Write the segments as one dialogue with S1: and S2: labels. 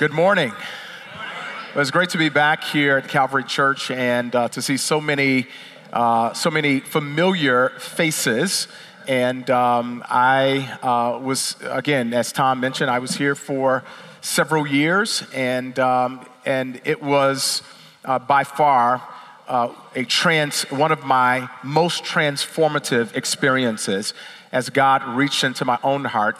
S1: Good morning. It was great to be back here at Calvary Church and uh, to see so many, uh, so many familiar faces. And um, I uh, was, again, as Tom mentioned, I was here for several years, and um, and it was uh, by far uh, a trans, one of my most transformative experiences as God reached into my own heart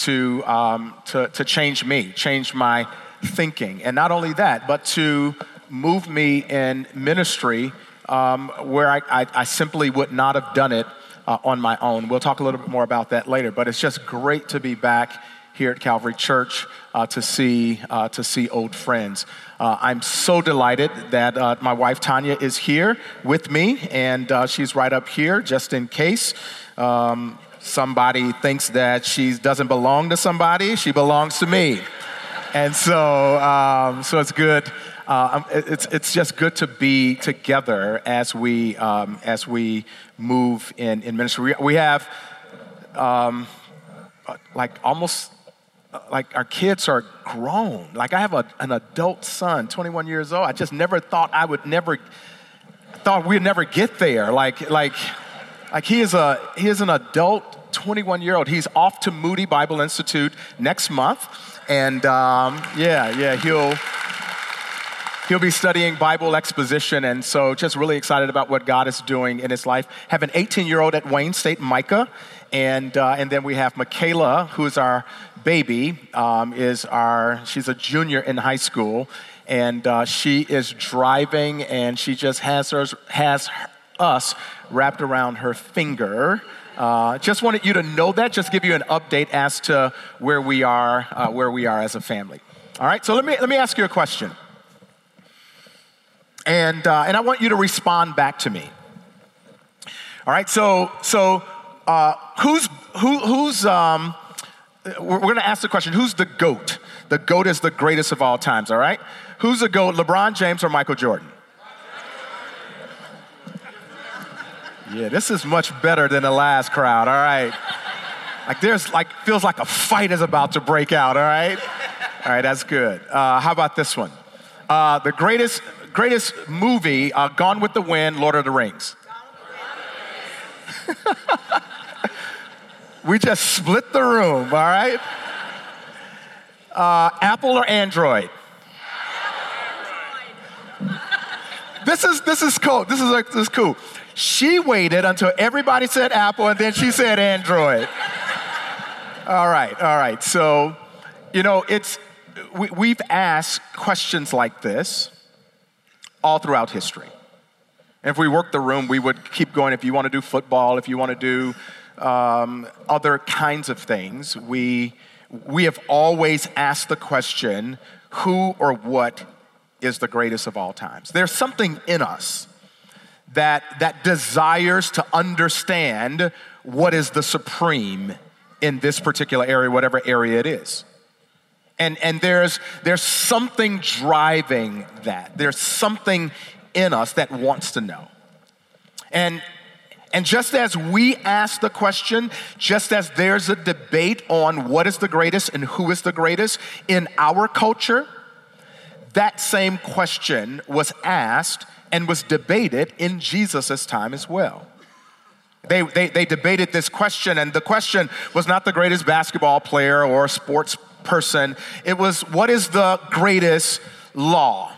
S1: to, um, to, to change me, change my thinking. And not only that, but to move me in ministry um, where I, I, I, simply would not have done it uh, on my own. We'll talk a little bit more about that later, but it's just great to be back here at Calvary Church uh, to see uh, to see old friends. Uh, I'm so delighted that uh, my wife Tanya is here with me, and uh, she's right up here just in case. Um, somebody thinks that she doesn't belong to somebody, she belongs to me. And so, um, so it's good. Uh, um, it's, it's just good to be together as we, um, as we move in, in ministry. We, have um, like almost like our kids are grown. Like I have a, an adult son, 21 years old. I just never thought I would never, thought we'd never get there. Like, like, like he is a he is an adult 21 year old. He's off to Moody Bible Institute next month, and um, yeah, yeah, he'll he'll be studying Bible exposition, and so just really excited about what God is doing in his life. Have an 18 year old at Wayne State, Micah, and uh, and then we have Michaela, who is our baby, um, is our she's a junior in high school, and uh, she is driving, and she just has her has us wrapped around her finger. Uh, just wanted you to know that, just give you an update as to where we are, uh, where we are as a family. All right, so let me, let me ask you a question. And, uh, and I want you to respond back to me. All right, so, so uh, who's, who, who's, um, we're, we're gonna ask the question who's the GOAT? The GOAT is the greatest of all times, all right? Who's the GOAT, LeBron James or Michael Jordan? Yeah, this is much better than the last crowd, all right? Like there's like, feels like a fight is about to break out, all right? All right, that's good. Uh, how about this one? Uh, the greatest, greatest movie, uh, Gone with the Wind, Lord of the Rings. we just split the room, all right? Uh, Apple or Android? This is this is cool. This is like this is cool. She waited until everybody said Apple and then she said Android. all right, all right. So, you know, it's, we, we've asked questions like this all throughout history. And if we worked the room, we would keep going. If you want to do football, if you want to do um, other kinds of things, we, we have always asked the question who or what is the greatest of all times? There's something in us that, that desires to understand what is the supreme in this particular area, whatever area it is. And, and there's, there's something driving that. There's something in us that wants to know. And, and just as we ask the question, just as there's a debate on what is the greatest and who is the greatest in our culture, that same question was asked and was debated in Jesus' time as well. They, they, they debated this question, and the question was not the greatest basketball player or sports person. It was what is the greatest law?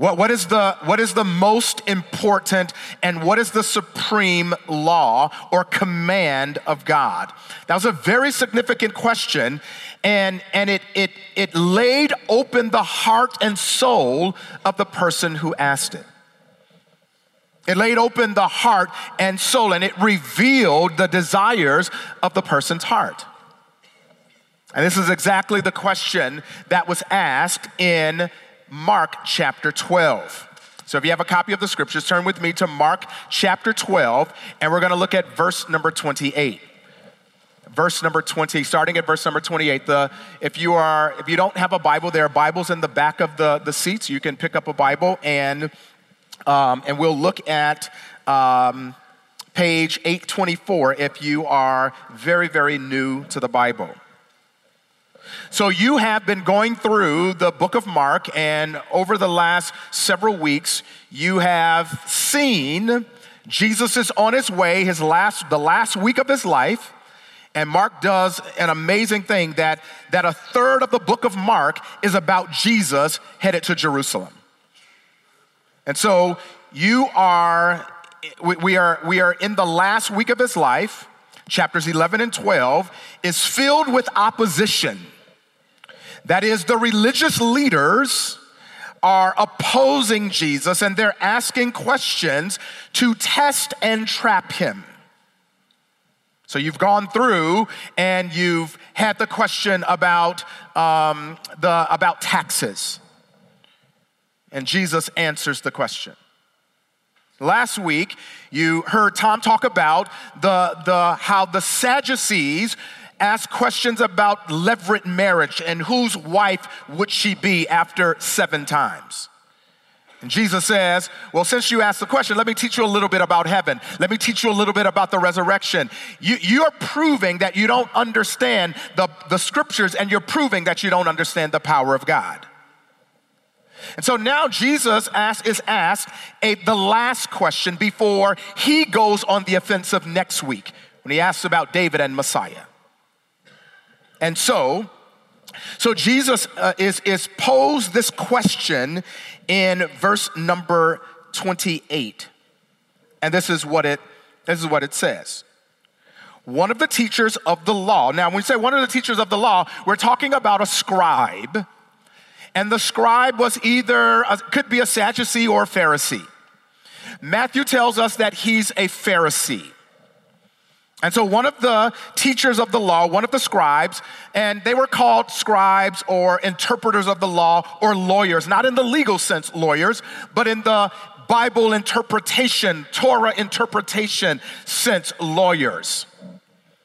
S1: What, what, is the, what is the most important and what is the supreme law or command of God? That was a very significant question, and, and it, it, it laid open the heart and soul of the person who asked it. It laid open the heart and soul, and it revealed the desires of the person's heart. And this is exactly the question that was asked in Mark chapter 12. So if you have a copy of the scriptures, turn with me to Mark chapter 12, and we're going to look at verse number 28 verse number 20 starting at verse number 28 the if you are if you don't have a bible there are bibles in the back of the the seats. You can pick up a bible and um, and we'll look at um, page 824 if you are very very new to the bible So, you have been going through the book of Mark, and over the last several weeks, you have seen Jesus is on his way, his last, the last week of his life. And Mark does an amazing thing that, that a third of the book of Mark is about Jesus headed to Jerusalem. And so you are, we are, we are in the last week of his life. Chapters 11 and 12 is filled with opposition. That is, the religious leaders are opposing Jesus and they're asking questions to test and trap him. So you've gone through and you've had the question about, um, the, about taxes. And Jesus answers the question. Last week, you heard Tom talk about the, the, how the Sadducees ask questions about levirate marriage and whose wife would she be after seven times. And Jesus says, Well, since you asked the question, let me teach you a little bit about heaven. Let me teach you a little bit about the resurrection. You, you're proving that you don't understand the, the scriptures and you're proving that you don't understand the power of God. And so now Jesus ask, is asked a, the last question before he goes on the offensive next week when he asks about David and Messiah. And so, so Jesus uh, is, is posed this question in verse number 28. And this is what it, this is what it says. One of the teachers of the law, now when we say one of the teachers of the law, we're talking about a scribe. And the scribe was either, a, could be a Sadducee or a Pharisee. Matthew tells us that he's a Pharisee. And so, one of the teachers of the law, one of the scribes, and they were called scribes or interpreters of the law or lawyers, not in the legal sense, lawyers, but in the Bible interpretation, Torah interpretation sense, lawyers.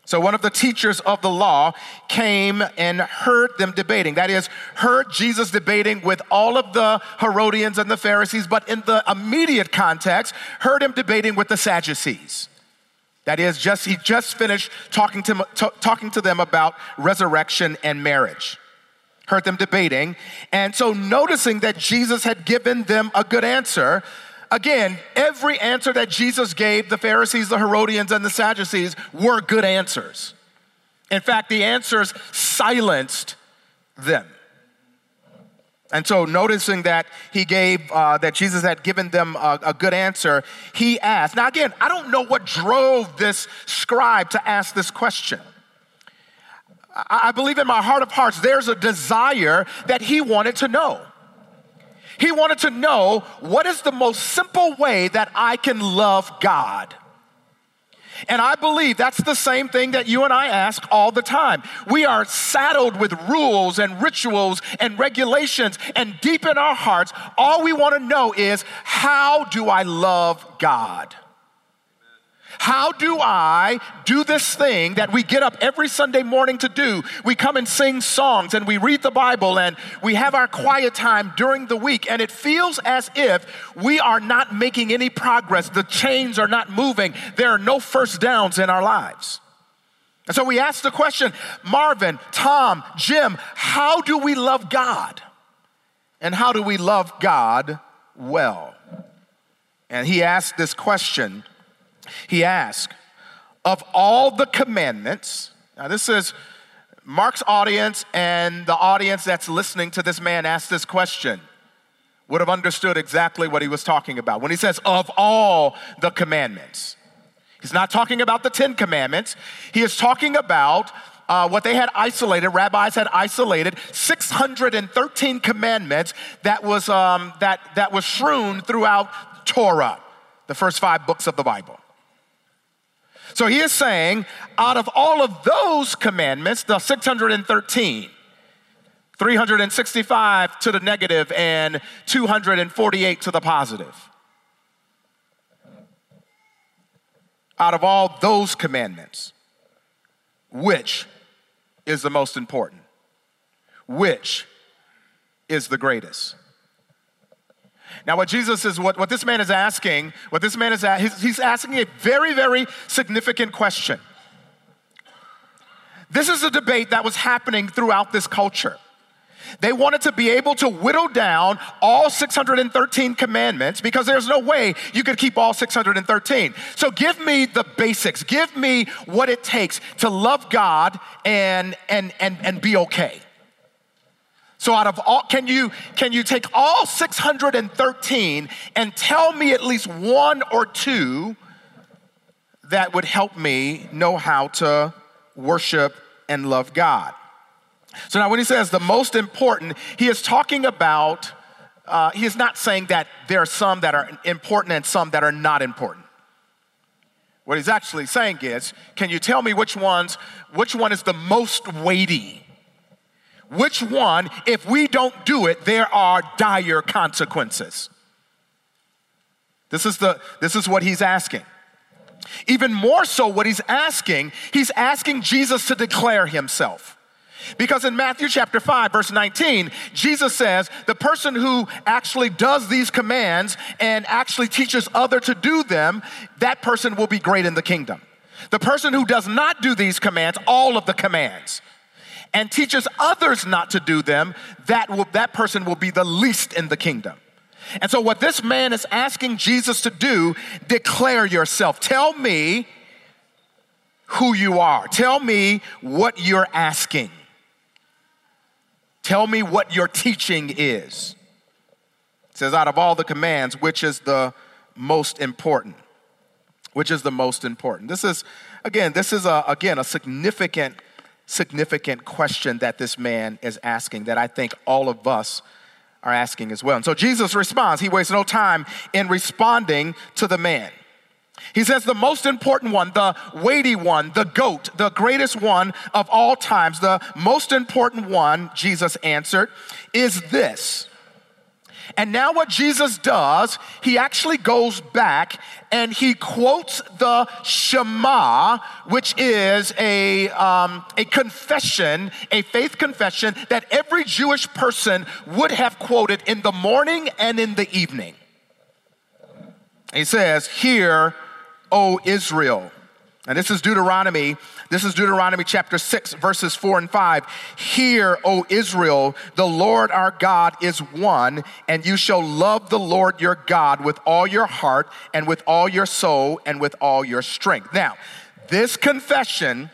S1: So, one of the teachers of the law came and heard them debating. That is, heard Jesus debating with all of the Herodians and the Pharisees, but in the immediate context, heard him debating with the Sadducees. That is, just he just finished talking to, t- talking to them about resurrection and marriage. Heard them debating. And so, noticing that Jesus had given them a good answer, again, every answer that Jesus gave the Pharisees, the Herodians, and the Sadducees were good answers. In fact, the answers silenced them. And so, noticing that he gave, uh, that Jesus had given them a, a, good answer, he asked. Now, again, I don't know what drove this scribe to ask this question. I, I believe in my heart of hearts, there's a desire that he wanted to know. He wanted to know what is the most simple way that I can love God. And I believe that's the same thing that you and I ask all the time. We are saddled with rules and rituals and regulations, and deep in our hearts, all we want to know is how do I love God? How do I do this thing that we get up every Sunday morning to do? We come and sing songs and we read the Bible and we have our quiet time during the week, and it feels as if we are not making any progress. The chains are not moving, there are no first downs in our lives. And so we ask the question Marvin, Tom, Jim, how do we love God? And how do we love God well? And he asked this question he asked, Of all the commandments, now this is Mark's audience and the audience that's listening to this man ask this question would have understood exactly what he was talking about. When he says, Of all the commandments, he's not talking about the Ten Commandments, he is talking about uh, what they had isolated, rabbis had isolated 613 commandments that was, um, that, that was strewn throughout Torah, the first five books of the Bible. So he is saying, out of all of those commandments, the 613, 365 to the negative and 248 to the positive. Out of all those commandments, which is the most important? Which is the greatest? Now, what Jesus is, what, what this man is asking, what this man is he's, he's asking a very, very significant question. This is a debate that was happening throughout this culture. They wanted to be able to whittle down all 613 commandments because there's no way you could keep all 613. So give me the basics. Give me what it takes to love God and and and and be okay. So out of all can you can you take all 613 and tell me at least one or two that would help me know how to worship and love God? So now, when he says the most important, he is talking about, uh, he is not saying that there are some that are important and some that are not important. What he's actually saying is, can you tell me which ones, which one is the most weighty? Which one, if we don't do it, there are dire consequences? This is, the, this is what he's asking. Even more so, what he's asking, he's asking Jesus to declare himself. Because in Matthew chapter 5, verse 19, Jesus says, the person who actually does these commands and actually teaches other to do them, that person will be great in the kingdom. The person who does not do these commands, all of the commands, and teaches others not to do them, that, will, that person will be the least in the kingdom. And so, what this man is asking Jesus to do, declare yourself. Tell me who you are. Tell me what you're asking. Tell me what your teaching is. It says, out of all the commands, which is the most important? Which is the most important? This is, again, this is a, again, a significant, significant question that this man is asking that I think all of us are asking as well. And so Jesus responds. He wastes no time in responding to the man. He says the most important one, the weighty one, the goat, the greatest one of all times, the most important one, Jesus answered, is this. And now, what Jesus does, he actually goes back and he quotes the Shema, which is a, um, a confession, a faith confession that every Jewish person would have quoted in the morning and in the evening. He says, Hear O Israel. And this is Deuteronomy. This is Deuteronomy chapter 6, verses 4 and 5. Hear, O Israel, the Lord our God is one, and you shall love the Lord your God with all your heart, and with all your soul, and with all your strength. Now, this confession,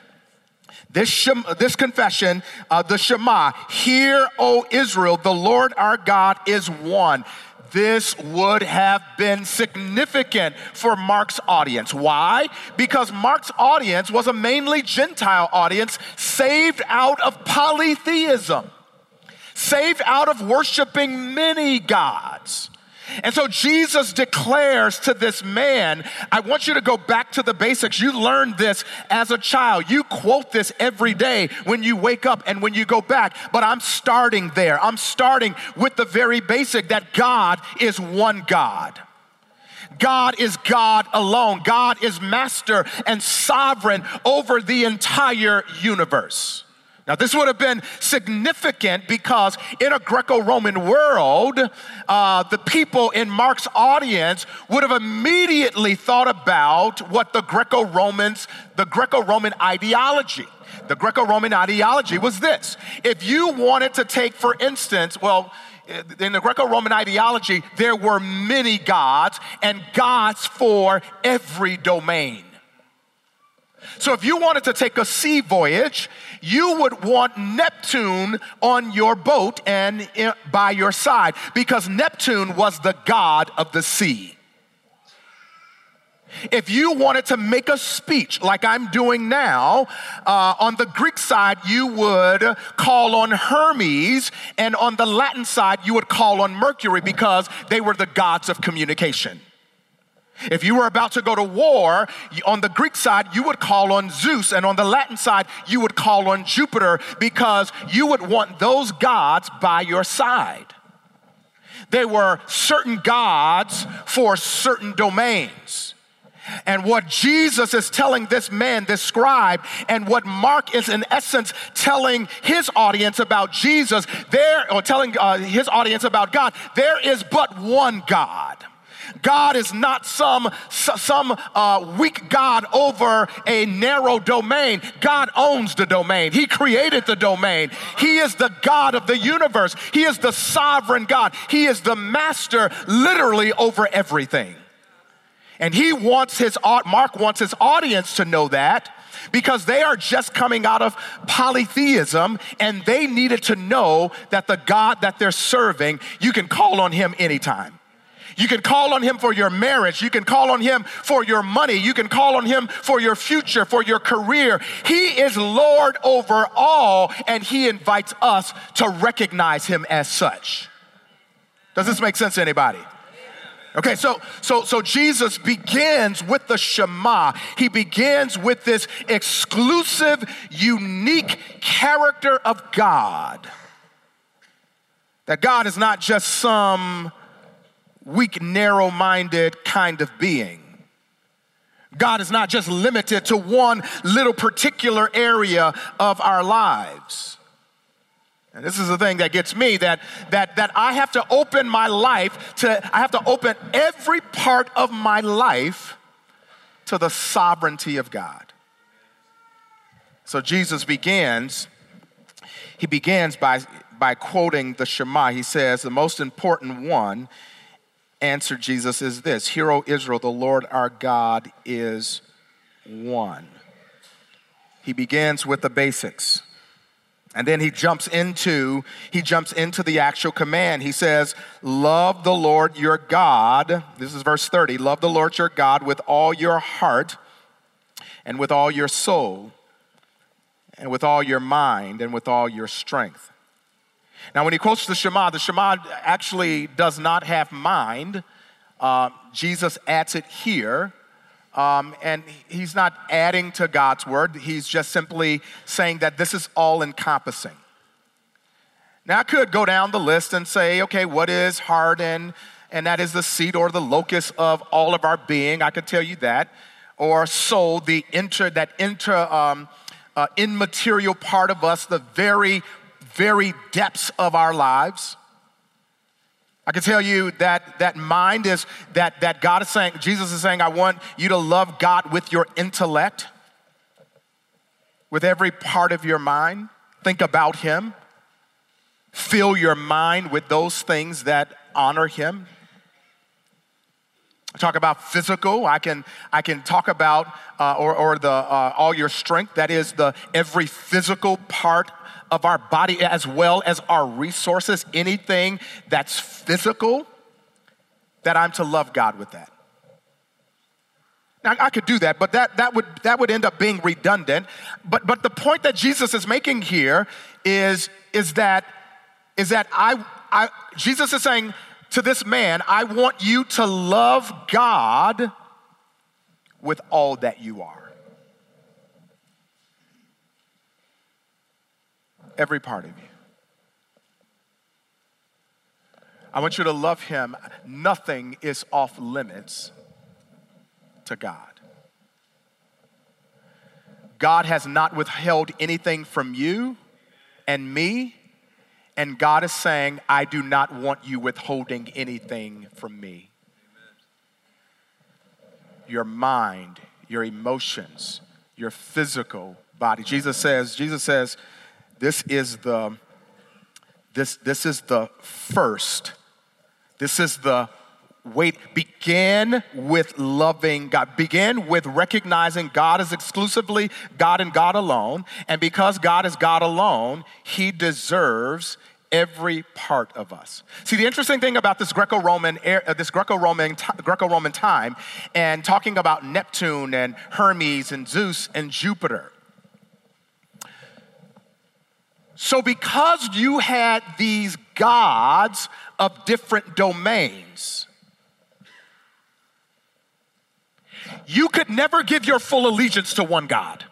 S1: this, this confession, uh, the Shema, hear, O Israel, the Lord our God is one this would have been significant for Mark's audience. Why? Because Mark's audience was a mainly Gentile audience saved out of polytheism, saved out of worshiping many gods. And so Jesus declares to this man, I want you to go back to the basics. You learned this as a child. You quote this every day when you wake up and when you go back. But I'm starting there. I'm starting with the very basic that God is one God. God is God alone. God is master and sovereign over the entire universe. Now, this would have been significant because in a Greco Roman world, uh, the people in Mark's audience would have immediately thought about what the Greco Romans, the Greco Roman ideology. The Greco Roman ideology was this if you wanted to take, for instance, well, in the Greco Roman ideology, there were many gods and gods for every domain. So if you wanted to take a sea voyage, you would want Neptune on your boat and by your side because Neptune was the god of the sea. If you wanted to make a speech like I'm doing now, uh, on the Greek side, you would call on Hermes, and on the Latin side, you would call on Mercury because they were the gods of communication. If you were about to go to war, on the Greek side, you would call on Zeus, and on the Latin side, you would call on Jupiter because you would want those gods by your side. They were certain gods for certain domains. And what Jesus is telling this man, this scribe, and what Mark is in essence telling his audience about Jesus, there, or telling uh, his audience about God, there is but one God. God is not some, some uh, weak God over a narrow domain. God owns the domain, He created the domain. He is the God of the universe, He is the sovereign God, He is the master literally over everything. And he wants his, Mark wants his audience to know that because they are just coming out of polytheism and they needed to know that the God that they're serving, you can call on him anytime. You can call on him for your marriage. You can call on him for your money. You can call on him for your future, for your career. He is Lord over all, and he invites us to recognize him as such. Does this make sense to anybody? Okay, so so so Jesus begins with the Shema. He begins with this exclusive, unique character of God. That God is not just some weak, narrow-minded kind of being. God is not just limited to one little particular area of our lives. And this is the thing that gets me that, that, that I have to open my life to, I have to open every part of my life to the sovereignty of God. So Jesus begins, he begins by, by quoting the Shema. He says, The most important one, answered Jesus, is this Hear, O Israel, the Lord our God is one. He begins with the basics. And then he jumps into he jumps into the actual command. He says, "Love the Lord your God." This is verse 30. "Love the Lord your God with all your heart and with all your soul and with all your mind and with all your strength." Now, when he quotes the Shema, the Shema actually does not have mind. Uh, Jesus adds it here um, and he's not adding to God's word, he's just simply saying that this is all encompassing. Now, I could go down the list and say, okay, what is heart and, that is the seat or the locus of all of our being. I could tell you that. Or soul, the inter, that inter, um, uh, immaterial part of us, the very, very depths of our lives. I can tell you that that mind is that that God is saying, Jesus is saying, I want you to love God with your intellect, with every part of your mind. Think about Him. Fill your mind with those things that honor Him. Talk about physical. I can I can talk about uh, or or the uh, all your strength. That is the every physical part of our body as well as our resources, anything that's physical, that I'm to love God with that. Now, I could do that, but that, that, would, that would end up being redundant. But, but the point that Jesus is making here is, is that, is that I, I, Jesus is saying to this man, I want you to love God with all that you are. Every part of you. I want you to love him. Nothing is off limits to God. God has not withheld anything from you and me, and God is saying, I do not want you withholding anything from me. Your mind, your emotions, your physical body. Jesus says, Jesus says, this is the this this is the first. This is the wait begin with loving God. Begin with recognizing God is exclusively God and God alone, and because God is God alone, he deserves every part of us. See, the interesting thing about this Greco-Roman uh, this Greco-Roman Greco-Roman time and talking about Neptune and Hermes and Zeus and Jupiter so, because you had these gods of different domains, you could never give your full allegiance to one God.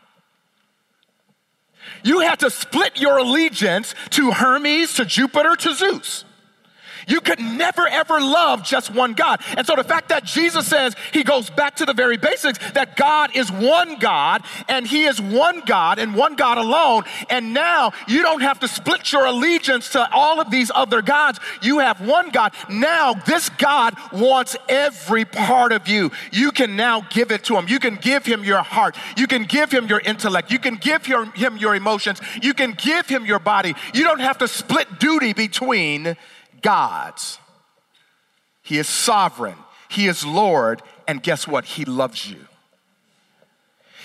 S1: You had to split your allegiance to Hermes, to Jupiter, to Zeus. You could never ever love just one God. And so the fact that Jesus says he goes back to the very basics that God is one God and he is one God and one God alone. And now you don't have to split your allegiance to all of these other gods. You have one God. Now this God wants every part of you. You can now give it to him. You can give him your heart. You can give him your intellect. You can give him your emotions. You can give him your body. You don't have to split duty between gods. He is sovereign, He is Lord, and guess what? He loves you.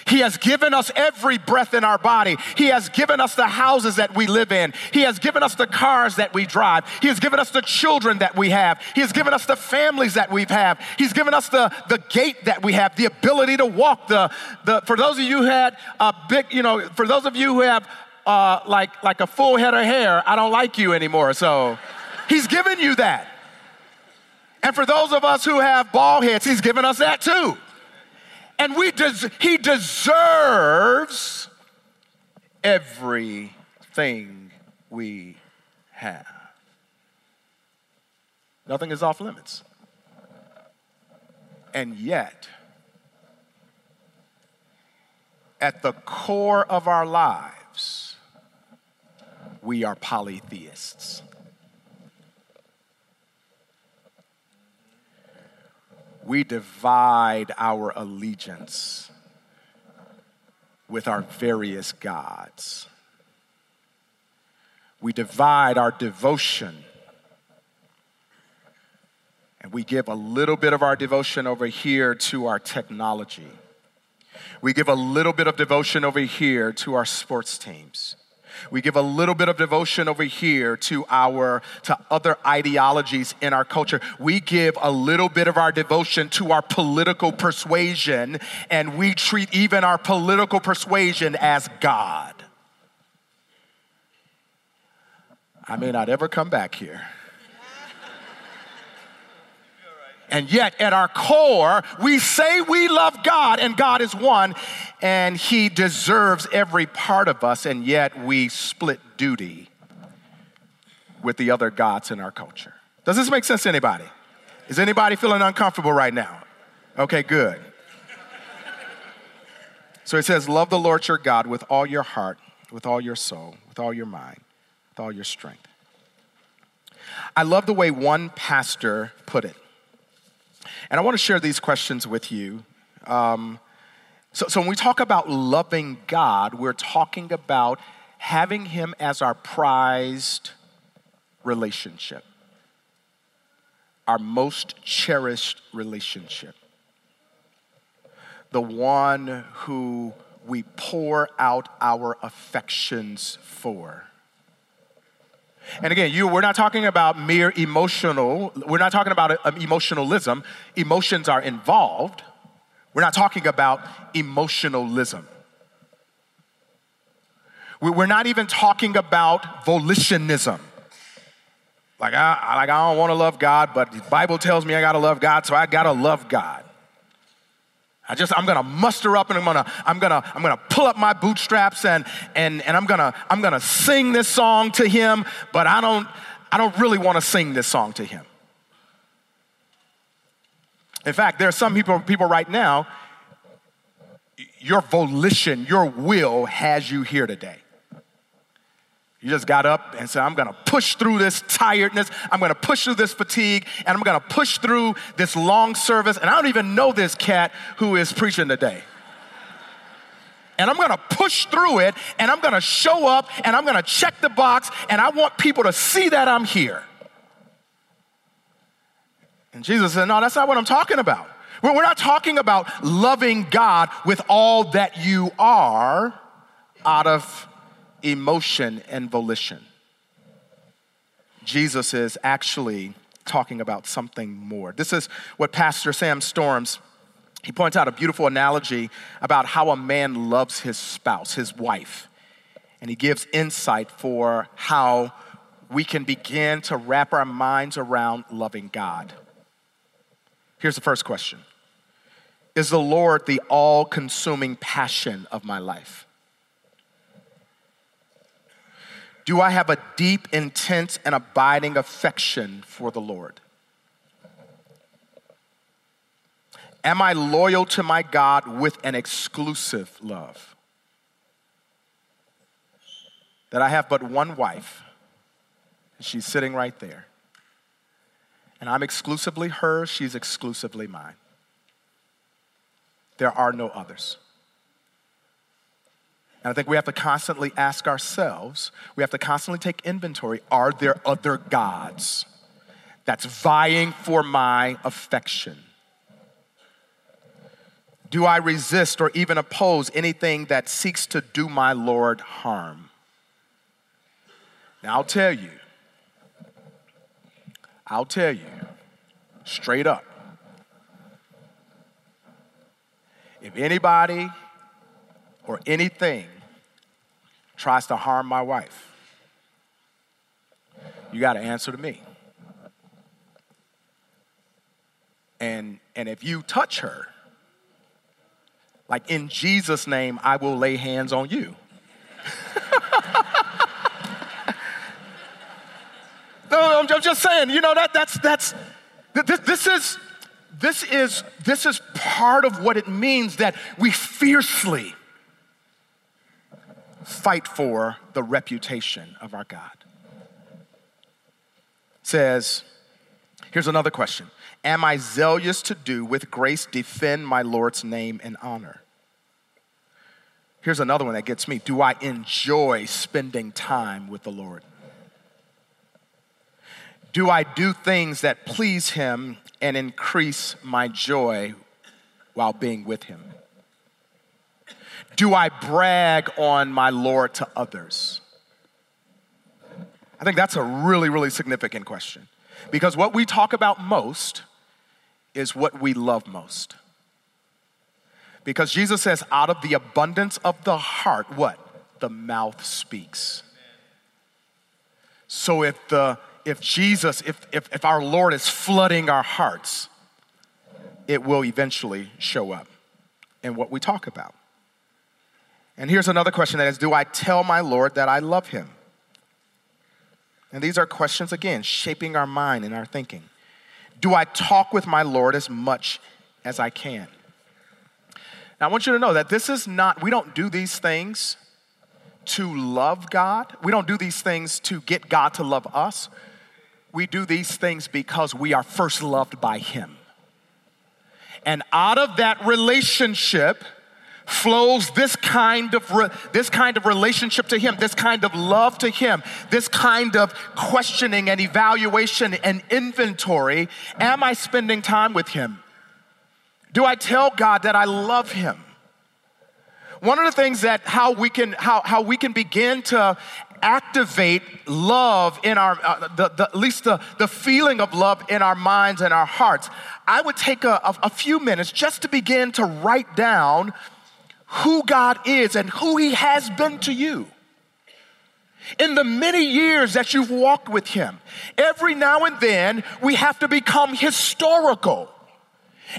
S1: He has given us every breath in our body. He has given us the houses that we live in. He has given us the cars that we drive. He has given us the children that we have. He has given us the families that we have. He's given us the, the gait that we have, the ability to walk. The, the, for those of you who had a big, you know, for those of you who have uh, like, like a full head of hair, I don't like you anymore. So he's given you that. And for those of us who have bald heads, he's given us that too. And we des- he deserves everything we have. Nothing is off limits. And yet, at the core of our lives, we are polytheists. We divide our allegiance with our various gods. We divide our devotion. And we give a little bit of our devotion over here to our technology. We give a little bit of devotion over here to our sports teams. We give a little bit of devotion over here to our to other ideologies in our culture. We give a little bit of our devotion to our political persuasion and we treat even our political persuasion as God. I may not ever come back here. And yet, at our core, we say we love God and God is one and He deserves every part of us, and yet we split duty with the other gods in our culture. Does this make sense to anybody? Is anybody feeling uncomfortable right now? Okay, good. So it says, Love the Lord your God with all your heart, with all your soul, with all your mind, with all your strength. I love the way one pastor put it. And I want to share these questions with you. Um, so, so when we talk about loving God, we're talking about having Him as our prized relationship, our most cherished relationship, the one who we pour out our affections for. And again, you, we're not talking about mere emotional, we're not talking about uh, emotionalism. Emotions are involved. We're not talking about emotionalism. We're not even talking about volitionism. Like I, like I don't want to love God, but the Bible tells me I gotta love God, so I gotta love God. I just I'm gonna muster up and I'm gonna I'm gonna I'm gonna pull up my bootstraps and and and I'm gonna I'm gonna sing this song to him, but I don't I don't really want to sing this song to him. In fact, there are some people people right now, your volition, your will has you here today. You just got up and said, I'm gonna push through this tiredness, I'm gonna push through this fatigue, and I'm gonna push through this long service. And I don't even know this cat who is preaching today. And I'm gonna push through it, and I'm gonna show up, and I'm gonna check the box, and I want people to see that I'm here. And Jesus said, No, that's not what I'm talking about. We're not talking about loving God with all that you are out of emotion and volition. Jesus is actually talking about something more. This is what Pastor Sam Storms he points out a beautiful analogy about how a man loves his spouse, his wife. And he gives insight for how we can begin to wrap our minds around loving God. Here's the first question Is the Lord the all consuming passion of my life? Do I have a deep, intense, and abiding affection for the Lord? Am I loyal to my God with an exclusive love? That I have but one wife, and she's sitting right there. And I'm exclusively hers, she's exclusively mine. There are no others. And I think we have to constantly ask ourselves, we have to constantly take inventory are there other gods that's vying for my affection? Do I resist or even oppose anything that seeks to do my Lord harm? Now, I'll tell you, I'll tell you straight up. If anybody or anything tries to harm my wife, you got to answer to me. And, and if you touch her, like in Jesus' name, I will lay hands on you. no, I'm just saying, you know, that, that's, that's, this, this is, this is, this is part of what it means that we fiercely fight for the reputation of our God. Says, here's another question Am I zealous to do with grace defend my Lord's name and honor? Here's another one that gets me Do I enjoy spending time with the Lord? Do I do things that please Him and increase my joy while being with Him? Do I brag on my Lord to others? I think that's a really, really significant question because what we talk about most is what we love most. Because Jesus says, out of the abundance of the heart, what? The mouth speaks. So if the if Jesus, if, if, if our Lord is flooding our hearts, it will eventually show up in what we talk about. And here's another question that is Do I tell my Lord that I love him? And these are questions, again, shaping our mind and our thinking. Do I talk with my Lord as much as I can? Now, I want you to know that this is not, we don't do these things to love God. We don't do these things to get God to love us. We do these things because we are first loved by Him. And out of that relationship, flows this kind of re- this kind of relationship to him this kind of love to him this kind of questioning and evaluation and inventory am i spending time with him? Do i tell god that i love him? One of the things that how we can how, how we can begin to activate love in our uh, the, the, at least the, the feeling of love in our minds and our hearts i would take a, a, a few minutes just to begin to write down who God is and who He has been to you. In the many years that you've walked with Him, every now and then we have to become historical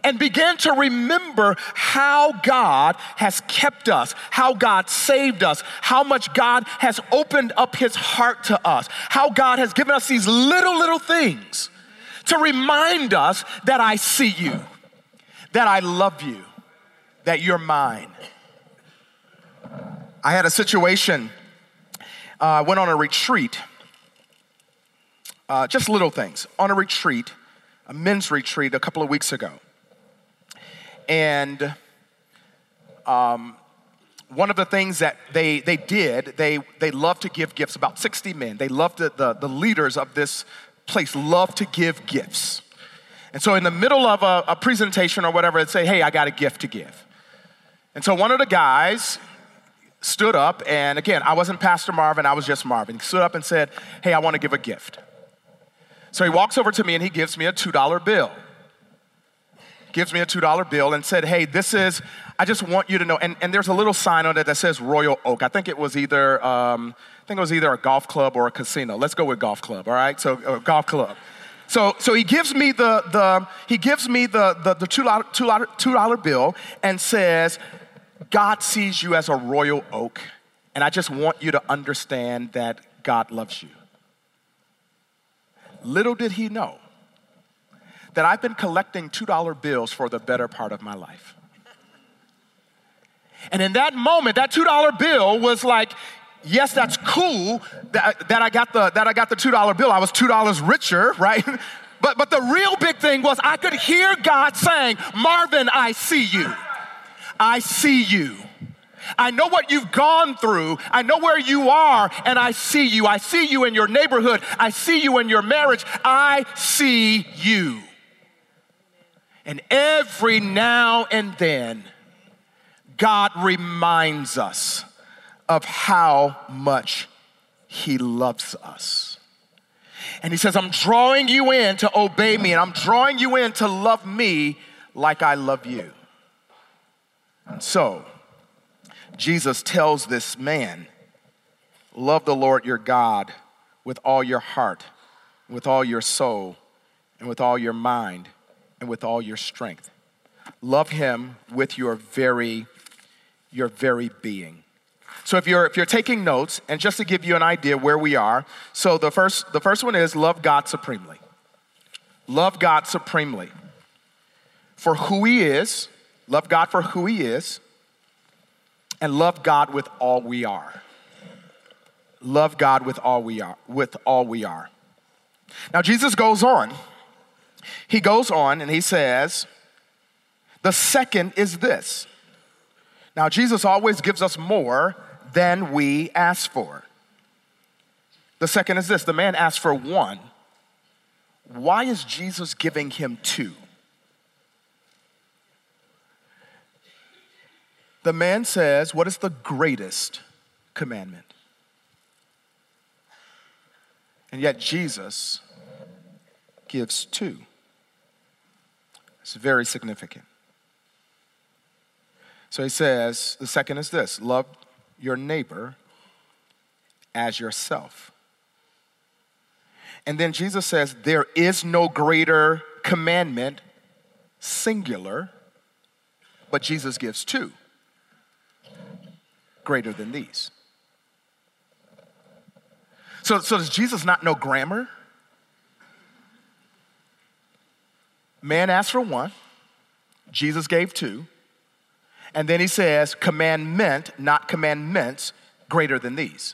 S1: and begin to remember how God has kept us, how God saved us, how much God has opened up His heart to us, how God has given us these little, little things to remind us that I see you, that I love you, that you're mine. I had a situation, I uh, went on a retreat, uh, just little things, on a retreat, a men's retreat a couple of weeks ago. And um, one of the things that they, they did, they, they love to give gifts, about 60 men. They loved the, the, the leaders of this place, love to give gifts. And so in the middle of a, a presentation or whatever, they'd say, hey, I got a gift to give. And so one of the guys, stood up, and again, I wasn't Pastor Marvin, I was just Marvin. He stood up and said, Hey, I want to give a gift. So he walks over to me and he gives me a $2 bill. Gives me a $2 bill and said, Hey, this is, I just want you to know, and, and there's a little sign on it that says Royal Oak. I think it was either, um, I think it was either a golf club or a casino. Let's go with golf club, all right? So, uh, golf club. So, so he gives me the, the he gives me the, the, the $2, $2, $2 bill and says, God sees you as a royal oak, and I just want you to understand that God loves you. Little did he know that I've been collecting $2 bills for the better part of my life. And in that moment, that $2 bill was like, yes, that's cool that, that, I, got the, that I got the $2 bill. I was $2 richer, right? But, but the real big thing was I could hear God saying, Marvin, I see you. I see you. I know what you've gone through. I know where you are, and I see you. I see you in your neighborhood. I see you in your marriage. I see you. And every now and then, God reminds us of how much He loves us. And He says, I'm drawing you in to obey me, and I'm drawing you in to love me like I love you. So, Jesus tells this man, Love the Lord your God with all your heart, with all your soul, and with all your mind, and with all your strength. Love him with your very, your very being. So if you're if you're taking notes, and just to give you an idea where we are, so the first the first one is love God supremely. Love God supremely. For who he is, love God for who he is and love God with all we are. Love God with all we are, with all we are. Now Jesus goes on. He goes on and he says, the second is this. Now Jesus always gives us more than we ask for. The second is this the man asked for one. Why is Jesus giving him two? The man says, What is the greatest commandment? And yet Jesus gives two. It's very significant. So he says, the second is this love your neighbor as yourself. And then Jesus says, there is no greater commandment, singular, but Jesus gives two greater than these. So, so does Jesus not know grammar? Man asked for one, Jesus gave two, and then he says, commandment, not commandments, greater than these.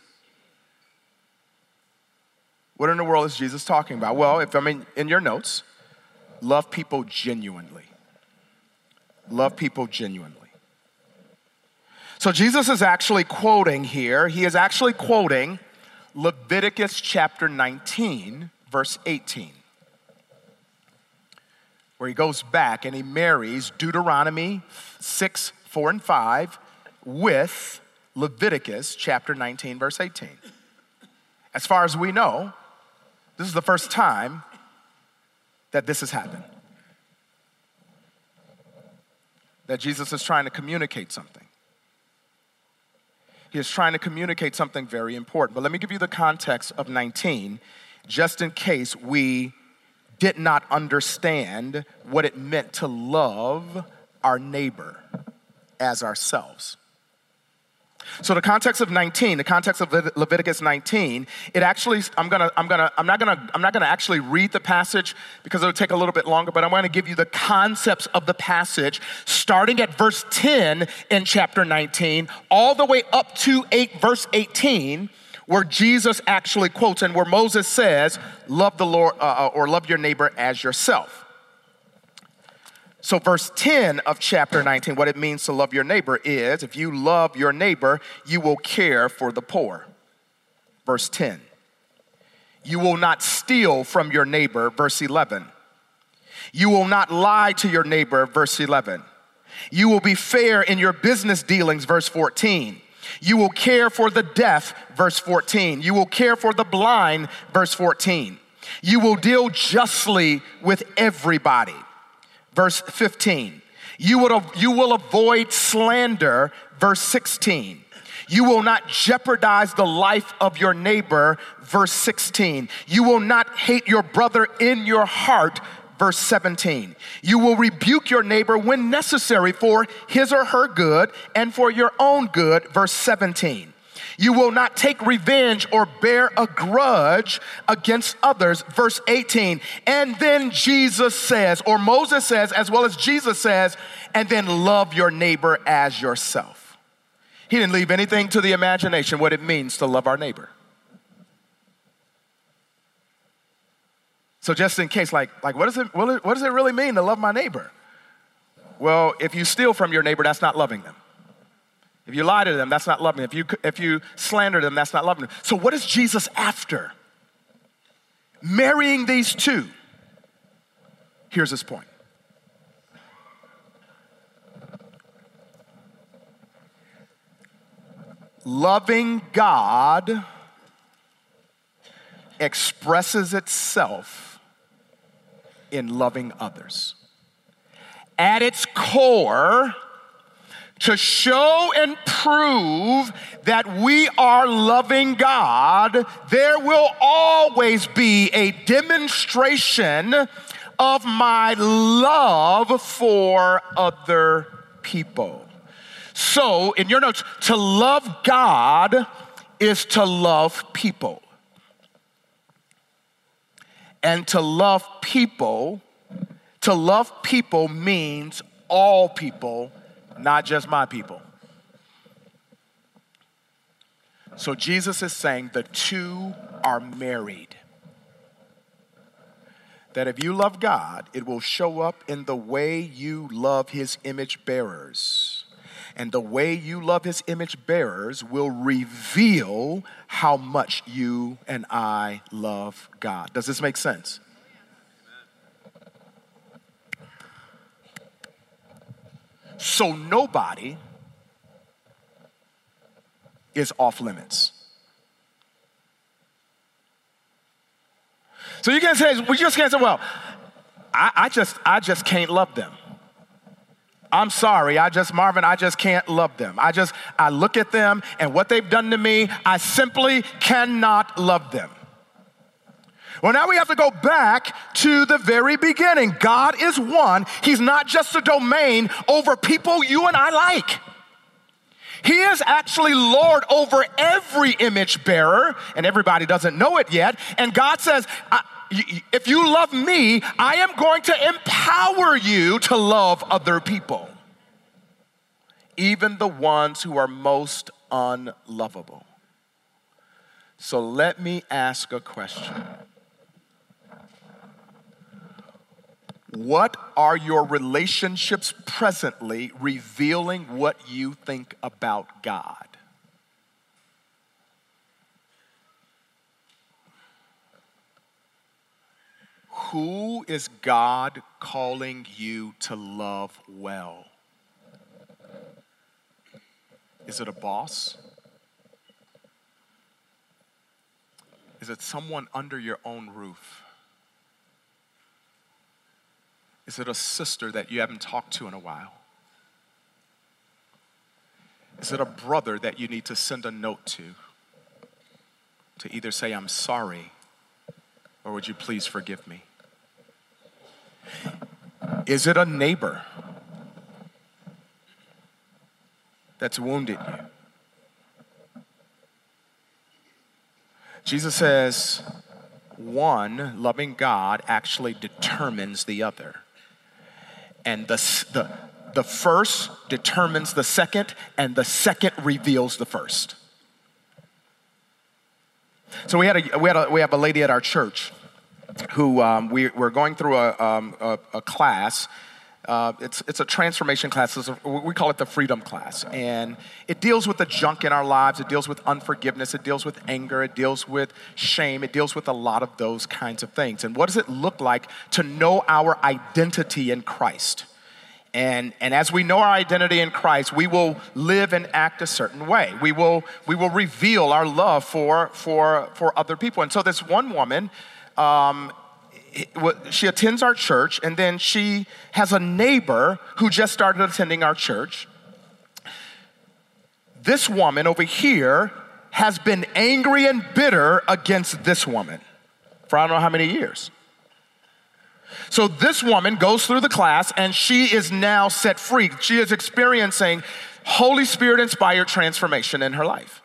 S1: What in the world is Jesus talking about? Well, if I'm in, in your notes, love people genuinely. Love people genuinely. So Jesus is actually quoting here, he is actually quoting Leviticus chapter 19, verse 18, where he goes back and he marries Deuteronomy 6, 4, and 5 with Leviticus chapter 19, verse 18. As far as we know, this is the first time that this has happened. That Jesus is trying to communicate something. He is trying to communicate something very important. But let me give you the context of 19, just in case we did not understand what it meant to love our neighbor as ourselves. So the context of 19, the context of Leviticus 19, it actually I'm to I'm to I'm not to I'm not to actually read the passage because it'll take a little bit longer, but I'm to give you the concepts of the passage starting at verse 10 in chapter 19 all the way up to 8 verse 18 where Jesus actually quotes and where Moses says, "Love the Lord uh, uh or love your neighbor as yourself." So, verse 10 of chapter 19, what it means to love your neighbor is if you love your neighbor, you will care for the poor. Verse 10. You will not steal from your neighbor. Verse 11. You will not lie to your neighbor. Verse 11. You will be fair in your business dealings. Verse 14. You will care for the deaf. Verse 14. You will care for the blind. Verse 14. You will deal justly with everybody. Verse 15. You will, you will avoid slander. Verse 16. You will not jeopardize the life of your neighbor. Verse 16. You will not hate your brother in your heart. Verse 17. You will rebuke your neighbor when necessary for his or her good and for your own good. Verse 17. You will not take revenge or bear a grudge against others. Verse 18. And then Jesus says, or Moses says, as well as Jesus says, and then love your neighbor as yourself. He didn't leave anything to the imagination what it means to love our neighbor. So just in case, like, like what, does it, what does it really mean to love my neighbor? Well, if you steal from your neighbor, that's not loving them. If you lie to them, that's not loving them. If you, if you slander them, that's not loving them. So, what is Jesus after? Marrying these two. Here's his point. Loving God expresses itself in loving others. At its core, to show and prove that we are loving God, there will always be a demonstration of my love for other people. So, in your notes, to love God is to love people. And to love people, to love people means all people not just my people. So Jesus is saying the two are married. That if you love God, it will show up in the way you love his image bearers. And the way you love his image bearers will reveal how much you and I love God. Does this make sense? So nobody is off limits. So you can't say, we just can't say, well, I, I, just, I just can't love them. I'm sorry, I just, Marvin, I just can't love them. I just, I look at them and what they've done to me, I simply cannot love them. Well, now we have to go back to the very beginning. God is one. He's not just a domain over people you and I like. He is actually Lord over every image bearer, and everybody doesn't know it yet. And God says, if you love me, I am going to empower you to love other people, even the ones who are most unlovable. So let me ask a question. What are your relationships presently revealing what you think about God? Who is God calling you to love well? Is it a boss? Is it someone under your own roof? Is it a sister that you haven't talked to in a while? Is it a brother that you need to send a note to? To either say, I'm sorry, or would you please forgive me? Is it a neighbor that's wounded you? Jesus says, one, loving God actually determines the other and the, the, the first determines the second, and the second reveals the first. So we had a, we, had a, we have a lady at our church who um, we, we're going through a, um, a, a class uh, it's, it's a transformation class. A, we call it the freedom class. And it deals with the junk in our lives. It deals with unforgiveness. It deals with anger. It deals with shame. It deals with a lot of those kinds of things. And what does it look like to know our identity in Christ? And, and as we know our identity in Christ, we will live and act a certain way. We will, we will reveal our love for, for, for other people. And so, this one woman, um, she attends our church, and then she has a neighbor who just started attending our church. This woman over here has been angry and bitter against this woman for I don't know how many years. So this woman goes through the class and she is now set free. She is experiencing Holy Spirit inspired transformation in her life.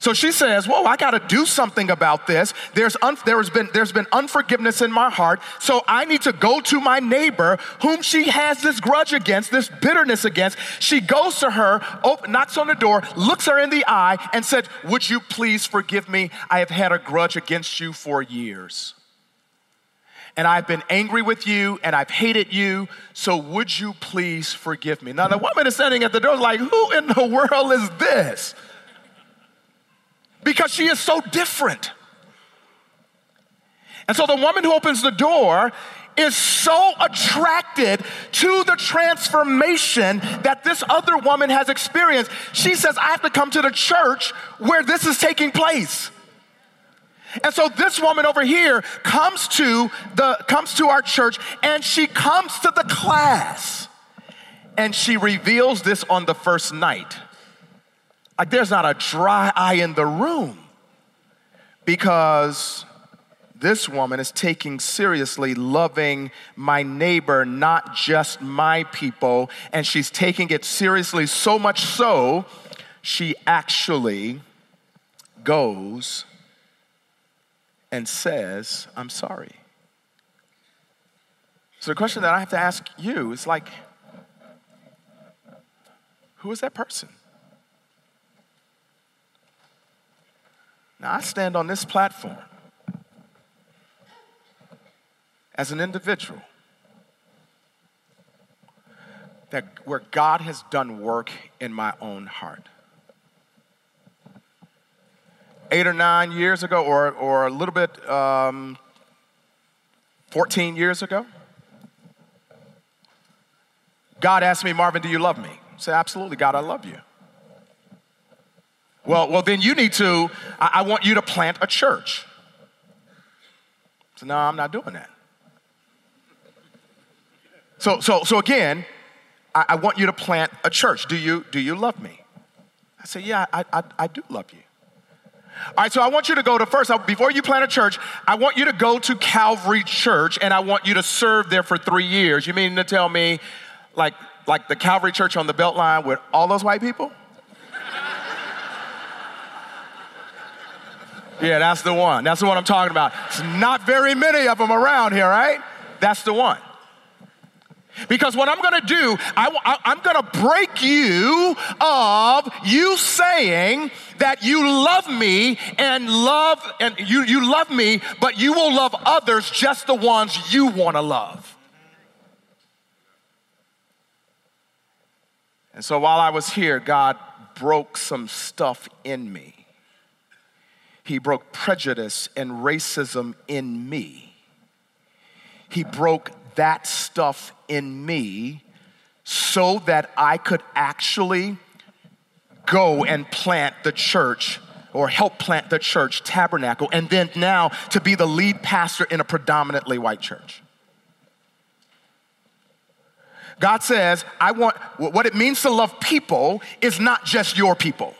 S1: So she says, Whoa, I got to do something about this. There's, un- there has been, there's been unforgiveness in my heart. So I need to go to my neighbor whom she has this grudge against, this bitterness against. She goes to her, op- knocks on the door, looks her in the eye, and said, Would you please forgive me? I have had a grudge against you for years. And I've been angry with you and I've hated you. So would you please forgive me? Now, the woman is standing at the door, like, Who in the world is this? Because she is so different. And so the woman who opens the door is so attracted to the transformation that this other woman has experienced. She says, I have to come to the church where this is taking place. And so this woman over here comes to the comes to our church and she comes to the class and she reveals this on the first night. Like there's not a dry eye in the room because this woman is taking seriously loving my neighbor, not just my people. And she's taking it seriously so much so, she actually goes and says, I'm sorry. So the question that I have to ask you is like, who is that person? Now, I stand on this platform as an individual that where God has done work in my own heart. Eight or nine years ago, or, or a little bit, um, 14 years ago, God asked me, Marvin, do you love me? I said, absolutely, God, I love you. Well, well, then you need to, I, I want you to plant a church. So no, I'm not doing that. So, so, so again, I, I, want you to plant a church. Do you, do you love me? I say, yeah, I, I, I do love you. All right, so I want you to go to first, before you plant a church, I want you to go to Calvary Church and I want you to serve there for three years. You mean to tell me, like, like the Calvary Church on the Beltline with all those white people? Yeah, that's the one. That's the one I'm talking about. It's not very many of them around here, right? That's the one. Because what I'm gonna do, I, am gonna break you of you saying that you love me and love, and you, you love me, but you will love others just the ones you wanna love. And so while I was here, God broke some stuff in me. He broke prejudice and racism in me. He broke that stuff in me so that I could actually go and plant the church or help plant the church tabernacle, and then now to be the lead pastor in a predominantly white church. God says, I want what it means to love people is not just your people.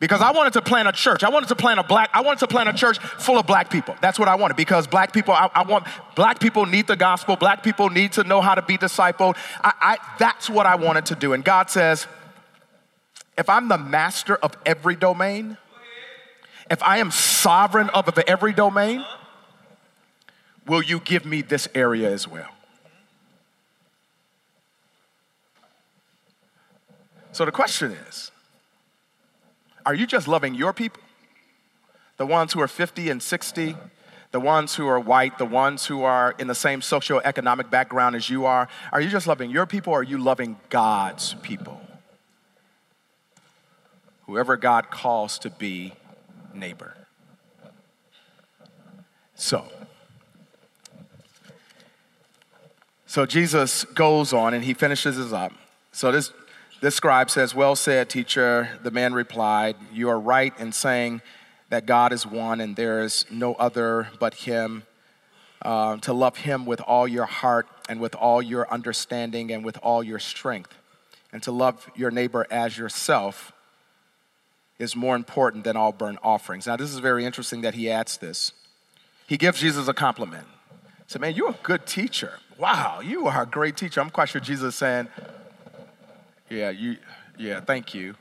S1: Because I wanted to plant a church. I wanted to plant a black, I wanted to plant a church full of black people. That's what I wanted because black people, I, I want, black people need the gospel. Black people need to know how to be discipled. I, I, that's what I wanted to do. And God says, if I'm the master of every domain, if I am sovereign of every domain, will you give me this area as well? So the question is, are you just loving your people? The ones who are 50 and 60, the ones who are white, the ones who are in the same socioeconomic background as you are. Are you just loving your people or are you loving God's people? Whoever God calls to be neighbor. So, so Jesus goes on and he finishes this up. So this this scribe says, Well said, teacher. The man replied, You are right in saying that God is one and there is no other but Him. Uh, to love Him with all your heart and with all your understanding and with all your strength. And to love your neighbor as yourself is more important than all burnt offerings. Now, this is very interesting that he adds this. He gives Jesus a compliment. Said, Man, you're a good teacher. Wow, you are a great teacher. I'm quite sure Jesus is saying, yeah, you, yeah, thank you.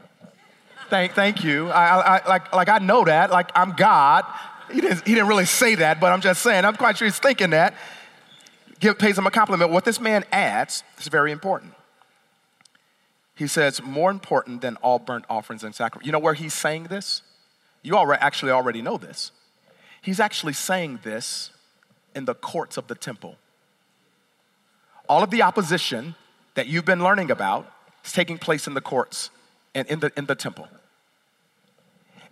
S1: thank, thank you. I, I, like, like I know that. Like I'm God. He didn't, he didn't really say that, but I'm just saying. I'm quite sure he's thinking that. Give, pays him a compliment. What this man adds is very important. He says, more important than all burnt offerings and sacrifice. You know where he's saying this? You already, actually already know this. He's actually saying this in the courts of the temple. All of the opposition that you've been learning about is taking place in the courts and in the, in the temple.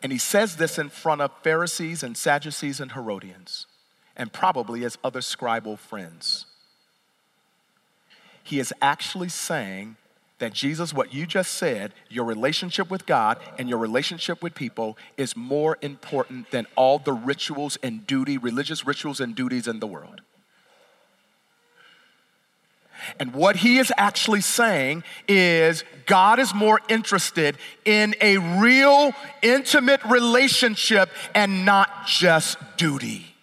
S1: And he says this in front of Pharisees and Sadducees and Herodians, and probably his other scribal friends. He is actually saying that Jesus, what you just said, your relationship with God and your relationship with people is more important than all the rituals and duty, religious rituals and duties in the world. And what he is actually saying is God is more interested in a real, intimate relationship and not just duty.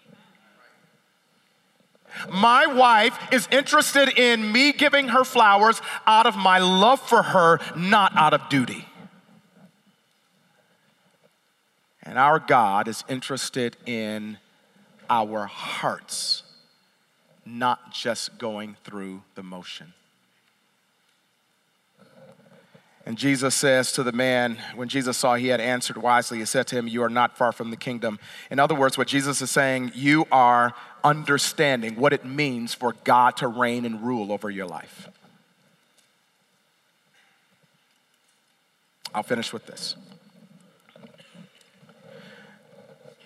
S1: My wife is interested in me giving her flowers out of my love for her, not out of duty. And our God is interested in our hearts not just going through the motion. And Jesus says to the man, when Jesus saw he had answered wisely, he said to him, You are not far from the kingdom. In other words, what Jesus is saying, you are understanding what it means for God to reign and rule over your life. I'll finish with this.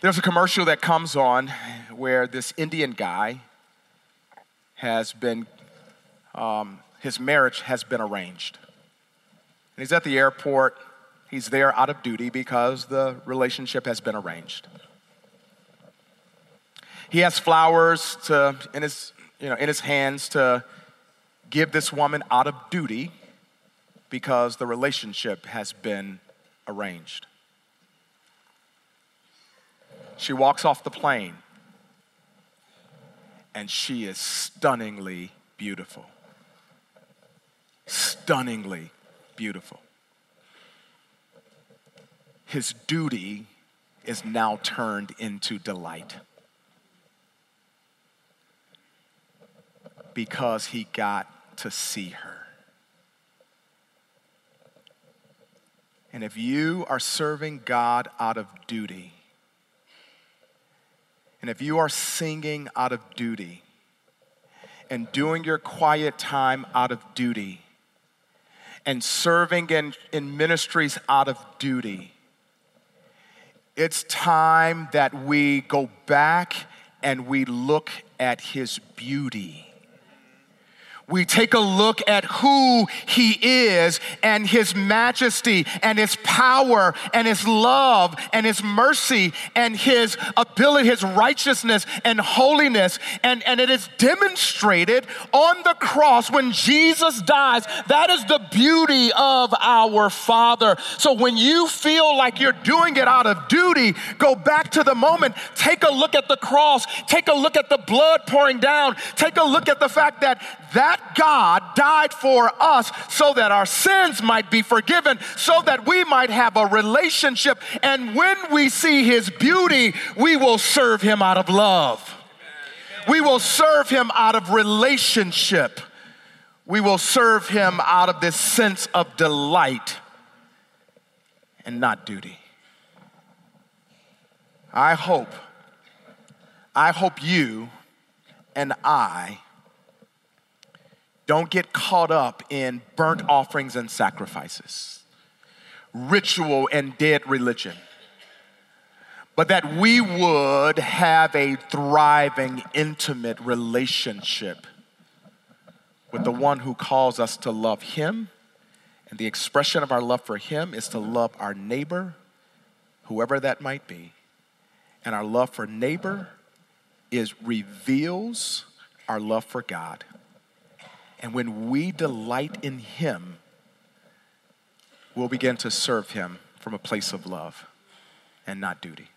S1: There's a commercial that comes on where this Indian guy has been, um, his marriage has been arranged. And he's at the airport. He's there out of duty because the relationship has been arranged. He has flowers to, in, his, you know, in his hands to give this woman out of duty because the relationship has been arranged. She walks off the plane and she is stunningly beautiful. Stunningly beautiful. His duty is now turned into delight because he got to see her. And if you are serving God out of duty, and if you are singing out of duty and doing your quiet time out of duty and serving in, in ministries out of duty, it's time that we go back and we look at his beauty we take a look at who he is and his majesty and his power and his love and his mercy and his ability, his righteousness and holiness. And, and it is demonstrated on the cross when Jesus dies. That is the beauty of our Father. So when you feel like you're doing it out of duty, go back to the moment. Take a look at the cross. Take a look at the blood pouring down. Take a look at the fact that that that God died for us so that our sins might be forgiven, so that we might have a relationship. And when we see His beauty, we will serve Him out of love. We will serve Him out of relationship. We will serve Him out of this sense of delight and not duty. I hope, I hope you and I don't get caught up in burnt offerings and sacrifices, ritual and dead religion, but that we would have a thriving, intimate relationship with the one who calls us to love him. And the expression of our love for him is to love our neighbor, whoever that might be. And our love for neighbor is reveals our love for God. And when we delight in Him, we'll begin to serve Him from a place of love and not duty.